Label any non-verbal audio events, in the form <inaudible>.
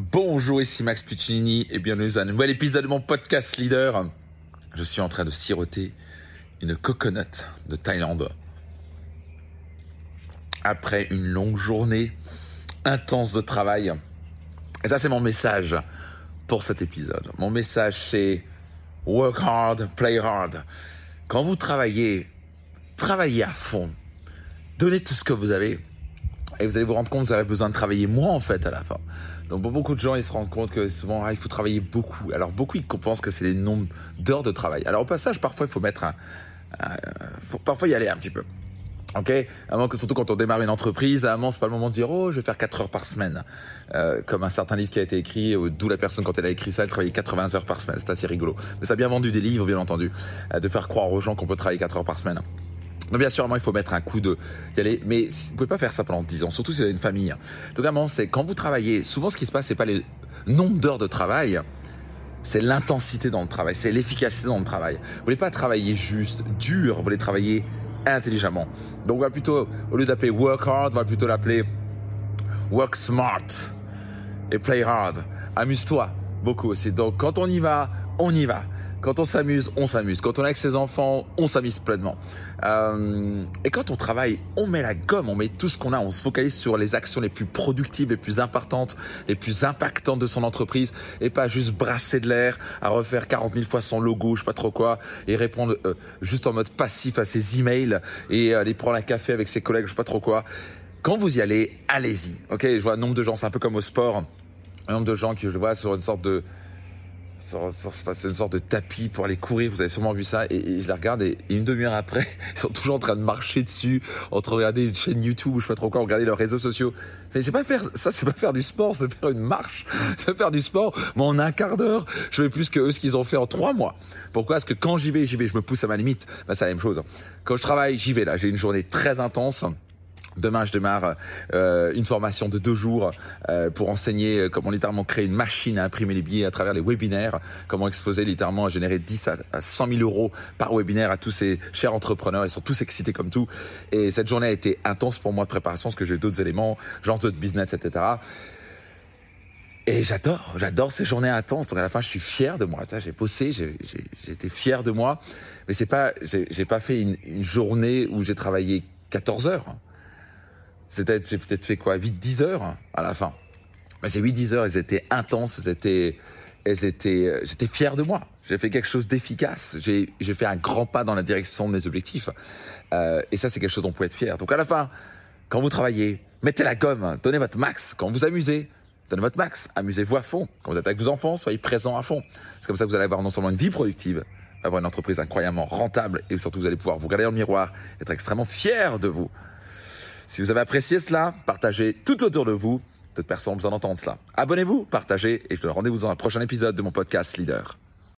Bonjour, ici Max Puccinini et bienvenue à un nouvel épisode de mon podcast Leader. Je suis en train de siroter une coconut de Thaïlande. Après une longue journée intense de travail. Et ça, c'est mon message pour cet épisode. Mon message, c'est work hard, play hard. Quand vous travaillez, travaillez à fond. Donnez tout ce que vous avez. Et vous allez vous rendre compte que vous avez besoin de travailler moins en fait à la fin. Donc beaucoup de gens, ils se rendent compte que souvent, ah, il faut travailler beaucoup. Alors beaucoup, ils pensent que c'est les nombres d'heures de travail. Alors au passage, parfois, il faut mettre un... faut parfois y aller un petit peu. Ok, à que surtout quand on démarre une entreprise, à c'est pas le moment de dire oh je vais faire 4 heures par semaine, euh, comme un certain livre qui a été écrit, d'où la personne quand elle a écrit ça, elle travaillait 80 heures par semaine, c'est assez rigolo. Mais ça a bien vendu des livres bien entendu, euh, de faire croire aux gens qu'on peut travailler 4 heures par semaine. Donc bien sûr, il faut mettre un coup de aller, mais vous pouvez pas faire ça pendant 10 ans, surtout si vous avez une famille. Donc vraiment, c'est quand vous travaillez, souvent ce qui se passe, c'est pas les nombres d'heures de travail, c'est l'intensité dans le travail, c'est l'efficacité dans le travail. Vous voulez pas travailler juste dur, vous voulez travailler intelligemment. Donc on va plutôt, au lieu d'appeler work hard, on va plutôt l'appeler work smart et play hard. Amuse-toi beaucoup aussi. Donc quand on y va, on y va. Quand on s'amuse, on s'amuse. Quand on est avec ses enfants, on s'amuse pleinement. Euh, et quand on travaille, on met la gomme, on met tout ce qu'on a, on se focalise sur les actions les plus productives, les plus importantes, les plus impactantes de son entreprise, et pas juste brasser de l'air, à refaire 40 000 fois son logo, je sais pas trop quoi, et répondre euh, juste en mode passif à ses emails, et aller prendre un café avec ses collègues, je sais pas trop quoi. Quand vous y allez, allez-y. Ok, je vois un nombre de gens, c'est un peu comme au sport, un nombre de gens qui je vois sur une sorte de c'est une sorte de tapis pour aller courir. Vous avez sûrement vu ça. Et, je la regarde et, une demi-heure après, <laughs> ils sont toujours en train de marcher dessus, en train de regarder une chaîne YouTube ou je sais pas trop quoi, regarder leurs réseaux sociaux. Mais c'est pas faire ça, c'est pas faire du sport, c'est faire une marche, <laughs> c'est faire du sport. Moi, en un quart d'heure, je fais plus que eux ce qu'ils ont fait en trois mois. Pourquoi? Parce que quand j'y vais, j'y vais, je me pousse à ma limite. Bah, c'est la même chose. Quand je travaille, j'y vais là. J'ai une journée très intense. Demain, je démarre euh, une formation de deux jours euh, pour enseigner euh, comment littéralement créer une machine à imprimer les billets à travers les webinaires, comment exposer littéralement à générer 10 à, 100 000 euros par webinaire à tous ces chers entrepreneurs. Ils sont tous excités comme tout. Et cette journée a été intense pour moi de préparation parce que j'ai d'autres éléments, genre d'autres business, etc. Et j'adore, j'adore ces journées intenses. Donc à la fin, je suis fier de moi. J'ai bossé, j'ai été fier de moi. Mais c'est pas, j'ai pas fait une, une journée où j'ai travaillé 14 heures. C'était, j'ai peut-être fait quoi 8-10 heures hein, à la fin. Mais ces 8-10 heures, elles étaient intenses, elles étaient, elles étaient, euh, j'étais fier de moi. J'ai fait quelque chose d'efficace. J'ai, j'ai fait un grand pas dans la direction de mes objectifs. Euh, et ça, c'est quelque chose dont on peut être fier. Donc à la fin, quand vous travaillez, mettez la gomme, donnez votre max. Quand vous amusez, donnez votre max. Amusez-vous à fond. Quand vous êtes avec vos enfants, soyez présents à fond. C'est comme ça que vous allez avoir non seulement une vie productive, avoir une entreprise incroyablement rentable et surtout vous allez pouvoir vous regarder dans le miroir, être extrêmement fier de vous. Si vous avez apprécié cela, partagez tout autour de vous. D'autres personnes ont besoin d'entendre cela. Abonnez-vous, partagez et je vous donne rendez-vous dans un prochain épisode de mon podcast Leader.